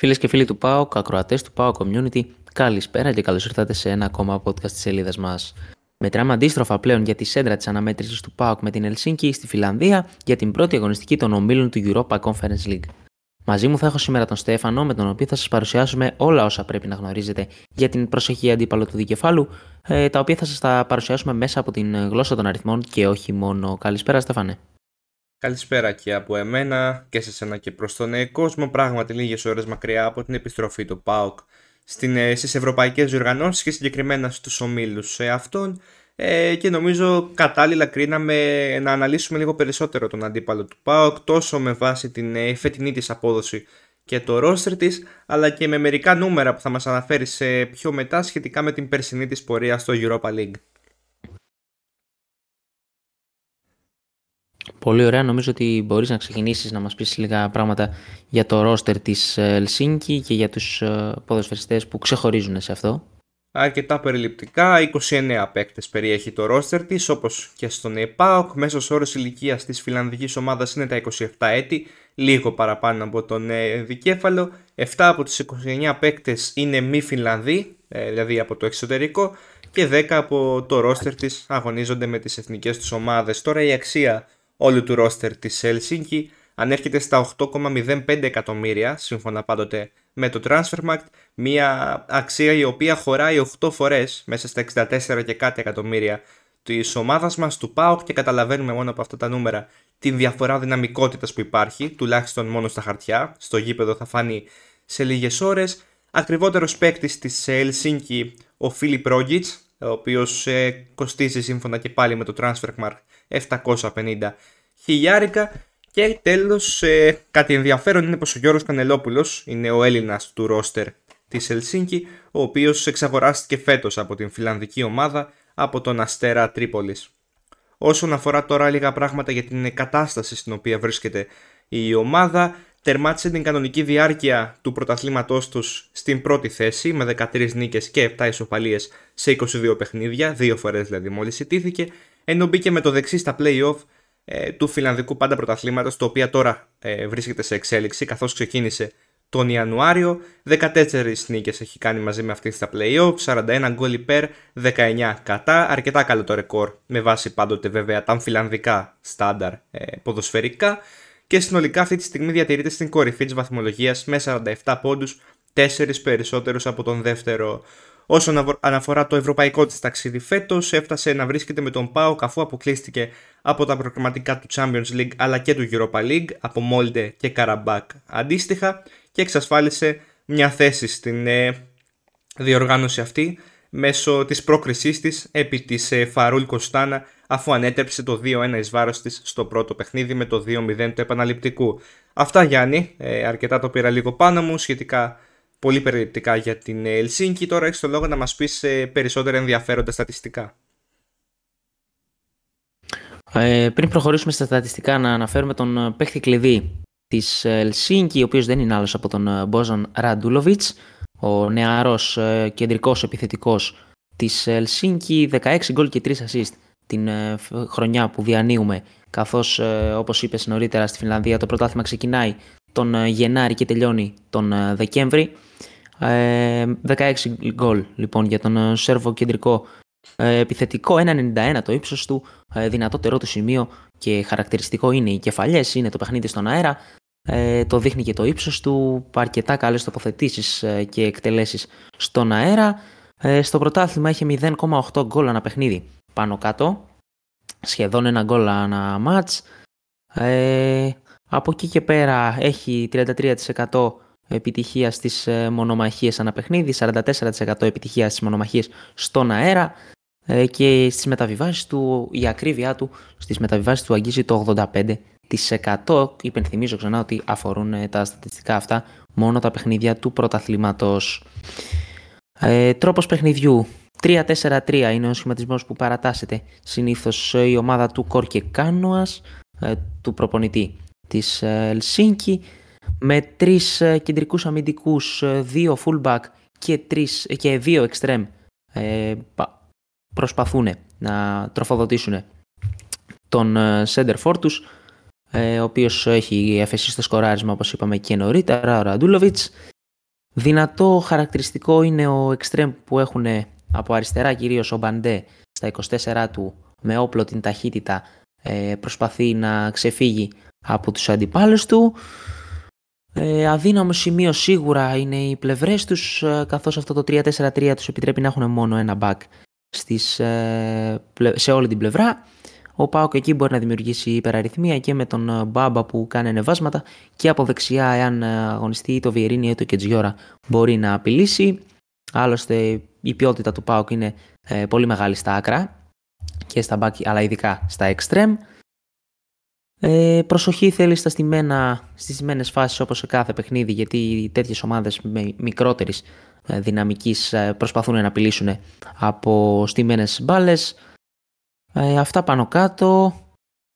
Φίλες και φίλοι του ΠΑΟΚ, ακροατές του ΠΑΟΚ Community, καλησπέρα και καλώς ήρθατε σε ένα ακόμα podcast της σελίδας μας. Μετράμε αντίστροφα πλέον για τη σέντρα της αναμέτρησης του ΠΑΟΚ με την Ελσίνκη στη Φιλανδία για την πρώτη αγωνιστική των ομίλων του Europa Conference League. Μαζί μου θα έχω σήμερα τον Στέφανο, με τον οποίο θα σας παρουσιάσουμε όλα όσα πρέπει να γνωρίζετε για την προσεχή αντίπαλο του δικεφάλου, ε, τα οποία θα σας τα παρουσιάσουμε μέσα από την γλώσσα των αριθμών και όχι μόνο. Καλησπέρα, Στέφανε. Καλησπέρα και από εμένα και σε σένα και προς τον κόσμο. Πράγματι λίγες ώρες μακριά από την επιστροφή του ΠΑΟΚ ε, στις ευρωπαϊκές διοργανώσεις και συγκεκριμένα στους ομίλους σε αυτόν ε, και νομίζω κατάλληλα κρίναμε να αναλύσουμε λίγο περισσότερο τον αντίπαλο του ΠΑΟΚ τόσο με βάση την ε, φετινή της απόδοση και το ρόστερ της αλλά και με μερικά νούμερα που θα μας αναφέρει σε πιο μετά σχετικά με την περσινή της πορεία στο Europa League. Πολύ ωραία. Νομίζω ότι μπορείς να ξεκινήσεις να μας πεις λίγα πράγματα για το ρόστερ της Ελσίνκη και για τους ε, ποδοσφαιριστές που ξεχωρίζουν σε αυτό. Αρκετά περιληπτικά, 29 παίκτες περιέχει το ρόστερ της, όπως και στον ΕΠΑΟΚ. Μέσος όρος ηλικίας της φιλανδικής ομάδας είναι τα 27 έτη, λίγο παραπάνω από τον ε, δικέφαλο. 7 από τους 29 παίκτες είναι μη Φιλανδοί, ε, δηλαδή από το εξωτερικό, και 10 από το ρόστερ της αγωνίζονται με τις εθνικές τους ομάδες. Τώρα η αξία όλου του ρόστερ της Helsinki ανέρχεται στα 8,05 εκατομμύρια σύμφωνα πάντοτε με το Transfermarkt μια αξία η οποία χωράει 8 φορές μέσα στα 64 και κάτι εκατομμύρια της ομάδας μας του ΠΑΟΚ και καταλαβαίνουμε μόνο από αυτά τα νούμερα την διαφορά δυναμικότητας που υπάρχει, τουλάχιστον μόνο στα χαρτιά. Στο γήπεδο θα φανεί σε λίγες ώρες. Ακριβότερος παίκτης της Helsinki, ο Φίλιπ Ρόγκιτ, ο οποίος ε, κοστίζει σύμφωνα και πάλι με το Transfermarkt 750 χιλιάρικα. Και τέλος, ε, κάτι ενδιαφέρον είναι πως ο Γιώργος Κανελόπουλος είναι ο Έλληνας του ρόστερ της Ελσίνκη, ο οποίος εξαγοράστηκε φέτος από την φιλανδική ομάδα από τον Αστέρα Τρίπολης. Όσον αφορά τώρα λίγα πράγματα για την κατάσταση στην οποία βρίσκεται η ομάδα, τερμάτισε την κανονική διάρκεια του πρωταθλήματός τους στην πρώτη θέση με 13 νίκες και 7 ισοπαλίες σε 22 παιχνίδια, δύο φορές δηλαδή μόλις ιτήθηκε, ενώ μπήκε με το δεξί στα play-off ε, του φιλανδικού πάντα πρωταθλήματος, το οποίο τώρα ε, βρίσκεται σε εξέλιξη καθώς ξεκίνησε τον Ιανουάριο. 14 νίκες έχει κάνει μαζί με αυτή στα play-off, 41 γκολ υπέρ, 19 κατά. Αρκετά καλό το ρεκόρ με βάση πάντοτε βέβαια τα φιλανδικά στάνταρ ε, ποδοσφαιρικά. Και συνολικά αυτή τη στιγμή διατηρείται στην κορυφή της βαθμολογίας με 47 πόντους, 4 περισσότερους από τον δεύτερο. Όσον αναφορά το ευρωπαϊκό της ταξίδι φέτος, έφτασε να βρίσκεται με τον ΠΑΟΚ αφού αποκλείστηκε από τα προγραμματικά του Champions League αλλά και του Europa League από Μόλντε και Καραμπάκ αντίστοιχα και εξασφάλισε μια θέση στην ε, διοργάνωση αυτή μέσω της πρόκρισής της επί της ε, Φαρούλ Κοστάνα αφού ανέτρεψε το 2-1 εις βάρος της στο πρώτο παιχνίδι με το 2-0 του επαναληπτικού. Αυτά Γιάννη, ε, αρκετά το πήρα λίγο πάνω μου σχετικά πολύ περιληπτικά για την Ελσίνκη. Τώρα έχεις το λόγο να μας πεις ε, περισσότερα ενδιαφέροντα στατιστικά. Ε, πριν προχωρήσουμε στα στατιστικά να αναφέρουμε τον ε, παίχτη κλειδί της Ελσίνκη, ο οποίος δεν είναι άλλος από τον ε, Μπόζαν Ραντούλοβιτς, ο νεαρός κεντρικός επιθετικός της Ελσίνκη, 16 γκολ και 3 assist την χρονιά που διανύουμε, καθώς όπως είπες νωρίτερα στη Φινλανδία το πρωτάθλημα ξεκινάει τον Γενάρη και τελειώνει τον Δεκέμβρη. 16 ε, γκολ λοιπόν για τον ε, Σέρβο κεντρικό ε, επιθετικό 1,91 το ύψος του, δυνατότερό του σημείο και χαρακτηριστικό είναι οι κεφαλιές, είναι το παιχνίδι στον αέρα, το δείχνει και το ύψος του, αρκετά καλές τοποθετήσεις και εκτελέσεις στον αέρα. Στο πρωτάθλημα είχε 0,8 γκολ ανά παιχνίδι πάνω κάτω, σχεδόν ένα γκολ ανά μάτς. Από εκεί και πέρα έχει 33% επιτυχία στις ε, μονομαχίες ανά παιχνίδι, 44% επιτυχία στις μονομαχίες στον αέρα ε, και στις μεταβιβάσεις του, η ακρίβειά του στις μεταβιβάσεις του αγγίζει το 85%. Υπενθυμίζω ξανά ότι αφορούν ε, τα στατιστικά αυτά μόνο τα παιχνίδια του πρωταθλήματος. Ε, τρόπος παιχνιδιού 3-4-3 είναι ο σχηματισμός που παρατάσσεται συνήθως η ομάδα του Κόρκε Κάνουας, του προπονητή της Ελσίνκη με τρεις ε, κεντρικούς αμυντικούς, ε, δύο fullback και, τρεις, ε, και δύο extreme προσπαθούν να τροφοδοτήσουν τον center for τους, ο οποίος έχει εφεσίσει στο σκοράρισμα όπως είπαμε και νωρίτερα, ο Ραντούλοβιτς. Δυνατό χαρακτηριστικό είναι ο εξτρέμ που έχουν από αριστερά κυρίως ο Μπαντέ στα 24 του με όπλο την ταχύτητα ε, προσπαθεί να ξεφύγει από τους αντιπάλους του. Ε, αδύναμο σημείο σίγουρα είναι οι πλευρές τους ε, καθώς αυτό το 3-4-3 τους επιτρέπει να έχουν μόνο ένα back στις, ε, σε όλη την πλευρά. Ο Πάοκ εκεί μπορεί να δημιουργήσει υπεραριθμία και με τον ε, Μπάμπα που κάνει ανεβάσματα και από δεξιά εάν αγωνιστεί το Βιερίνη ή το Κετζιόρα μπορεί να απειλήσει. Άλλωστε η ποιότητα του Πάοκ είναι πολύ μεγάλη στα άκρα και στα back αλλά ειδικά στα extreme. Ε, προσοχή θέλει στα στημένα, στις στιμένες φάσεις όπως σε κάθε παιχνίδι γιατί τέτοιες ομάδες με μικρότερης ε, δυναμικής ε, προσπαθούν να απειλήσουν από στιμένες μπάλες. Ε, αυτά πάνω κάτω.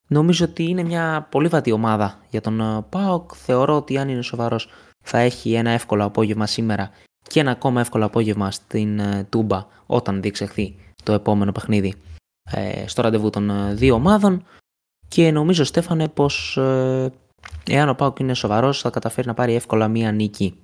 Νομίζω ότι είναι μια πολύ βατή ομάδα για τον ε, ΠΑΟΚ. Θεωρώ ότι αν είναι σοβαρός θα έχει ένα εύκολο απόγευμα σήμερα και ένα ακόμα εύκολο απόγευμα στην Τούμπα όταν διεξεχθεί το επόμενο παιχνίδι στο ραντεβού των δύο ομάδων. Και νομίζω, Στέφανε, πως ε, εάν ο Πάουκ είναι σοβαρός θα καταφέρει να πάρει εύκολα μία νίκη.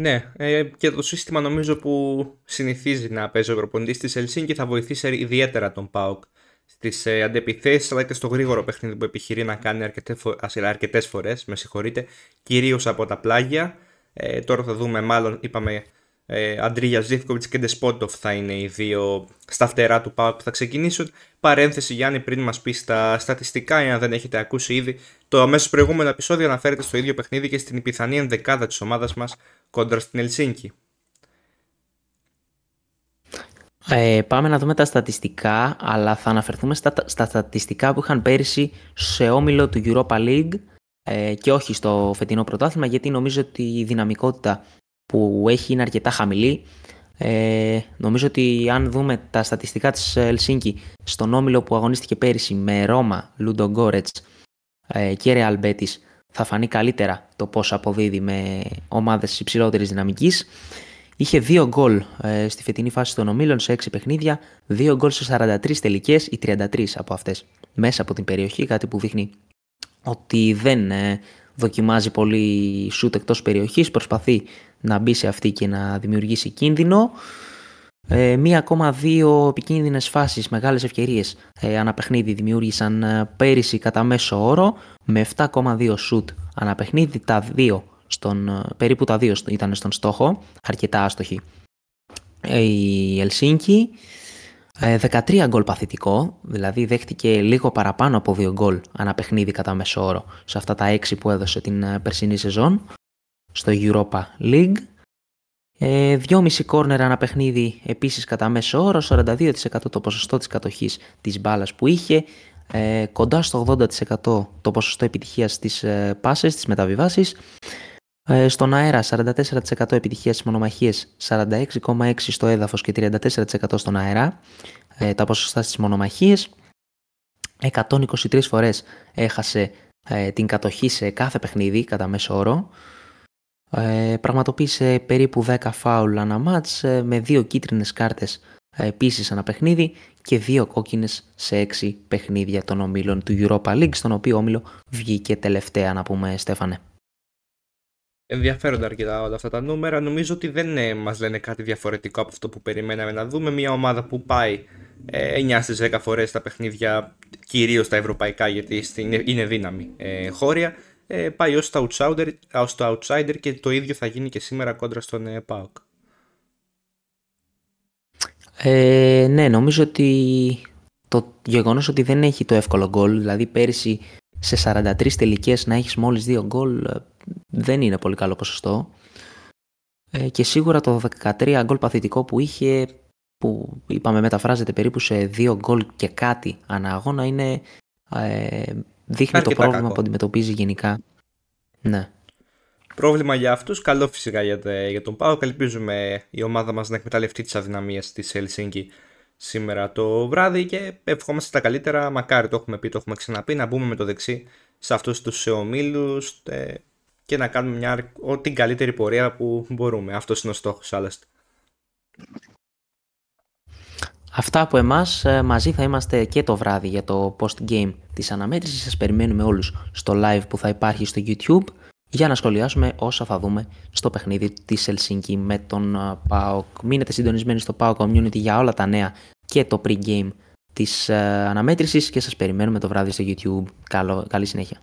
Ναι, ε, και το σύστημα νομίζω που συνηθίζει να παίζει ο προπονητής της Ελσίνκη θα βοηθήσει ιδιαίτερα τον Πάουκ στις ε, αντεπιθέσεις αλλά και στο γρήγορο παιχνίδι που επιχειρεί να κάνει αρκετές, φο- αρκετές φορές, με συγχωρείτε, κυρίως από τα πλάγια. Ε, τώρα θα δούμε, μάλλον είπαμε ε, Αντρίγια Ζήφκοβιτς και Ντεσπότοφ θα είναι οι δύο στα φτερά του ΠΑΟΚ που θα ξεκινήσουν. Παρένθεση Γιάννη πριν μας πεις στα στατιστικά, εάν δεν έχετε ακούσει ήδη, το αμέσως προηγούμενο επεισόδιο αναφέρεται στο ίδιο παιχνίδι και στην πιθανή ενδεκάδα της ομάδας μας κόντρα στην Ελσίνκη. Ε, πάμε να δούμε τα στατιστικά, αλλά θα αναφερθούμε στα, στα στατιστικά που είχαν πέρυσι σε όμιλο του Europa League ε, και όχι στο φετινό πρωτάθλημα, γιατί νομίζω ότι η δυναμικότητα που έχει είναι αρκετά χαμηλή. Ε, νομίζω ότι αν δούμε τα στατιστικά της Ελσίνκη στον όμιλο που αγωνίστηκε πέρυσι με Ρώμα, Λούντο Γκόρετς ε, και Ρεάλ Μπέτης θα φανεί καλύτερα το πώς αποδίδει με ομάδες υψηλότερης δυναμικής. Είχε 2 γκολ ε, στη φετινή φάση των ομίλων σε 6 παιχνίδια, 2 γκολ σε 43 τελικές, ή 33 από αυτές μέσα από την περιοχή, κάτι που δείχνει ότι δεν ε, δοκιμάζει πολύ σούτ εκτός περιοχής, προσπαθεί να μπει σε αυτή και να δημιουργήσει κίνδυνο. Ε, μία ακόμα δύο επικίνδυνες φάσεις, μεγάλες ευκαιρίες ε, αναπαιχνίδι δημιούργησαν ε, πέρυσι κατά μέσο όρο με 7,2 σουτ αναπαιχνίδι, τα δύο στον, ε, περίπου τα δύο ήταν στον στόχο, αρκετά άστοχοι. Ε, η Ελσίνκη 13 γκολ παθητικό, δηλαδή δέχτηκε λίγο παραπάνω από 2 γκολ αναπαιχνίδι κατά μέσο όρο σε αυτά τα 6 που έδωσε την περσινή σεζόν στο Europa League. Ε, 2,5 κόρνερ ανά παιχνίδι επίσης κατά μέσο όρο, 42% το ποσοστό της κατοχής της μπάλας που είχε, ε, κοντά στο 80% το ποσοστό επιτυχίας στις ε, πάσες, στις μεταβιβάσεις. Ε, στον αέρα 44% επιτυχίας στις μονομαχίες, 46,6% στο έδαφος και 34% στον αέρα, ε, τα ποσοστά στις μονομαχίες. 123 φορές έχασε ε, την κατοχή σε κάθε παιχνίδι κατά μέσο όρο. Ε, πραγματοποίησε περίπου 10 φάουλ ανά μάτς ε, με δύο κίτρινες κάρτες ε, επίσης ανά παιχνίδι και δύο κόκκινες σε 6 παιχνίδια των ομίλων του Europa League στον οποίο όμιλο βγήκε τελευταία να πούμε Στέφανε. Ενδιαφέροντα αρκετά όλα αυτά τα νούμερα. Νομίζω ότι δεν ε, μας λένε κάτι διαφορετικό από αυτό που περιμέναμε να δούμε. Μια ομάδα που πάει ε, 9 στις 10 φορές τα παιχνίδια, κυρίως τα ευρωπαϊκά, γιατί είναι δύναμη ε, χώρια ε, πάει ως το, outsider, ως το outsider και το ίδιο θα γίνει και σήμερα κόντρα στον ε, ΠΑΟΚ. Ε, ναι, νομίζω ότι το γεγονός ότι δεν έχει το εύκολο γκολ, δηλαδή πέρυσι σε 43 τελικές να έχεις μόλις 2 γκολ ε, δεν είναι πολύ καλό ποσοστό. Ε, και σίγουρα το 13 γκολ παθητικό που είχε, που είπαμε μεταφράζεται περίπου σε 2 γκολ και κάτι ανά αγώνα, είναι ε, δείχνει το πρόβλημα κακό. που αντιμετωπίζει γενικά. Ναι. Πρόβλημα για αυτούς, καλό φυσικά για, για τον Πάο. Ελπίζουμε η ομάδα μας να εκμεταλλευτεί τις αδυναμίες της Ελσίνκη σήμερα το βράδυ και ευχόμαστε τα καλύτερα. Μακάρι το έχουμε πει, το έχουμε ξαναπεί, να μπούμε με το δεξί σε αυτούς τους ομίλους ε, και να κάνουμε μια, ό,τι καλύτερη πορεία που μπορούμε. Αυτός είναι ο στόχος άλλωστε. Αυτά από εμάς, ε, μαζί θα είμαστε και το βράδυ για το post-game της αναμέτρησης. Σας περιμένουμε όλους στο live που θα υπάρχει στο YouTube. για να σχολιάσουμε όσα θα δούμε στο παιχνίδι της Helsinki με τον PAOK. Μείνετε συντονισμένοι στο PAOK Community για όλα τα νέα και το pre-game της αναμέτρησης και σας περιμένουμε το βράδυ στο YouTube. Καλό, καλή συνέχεια.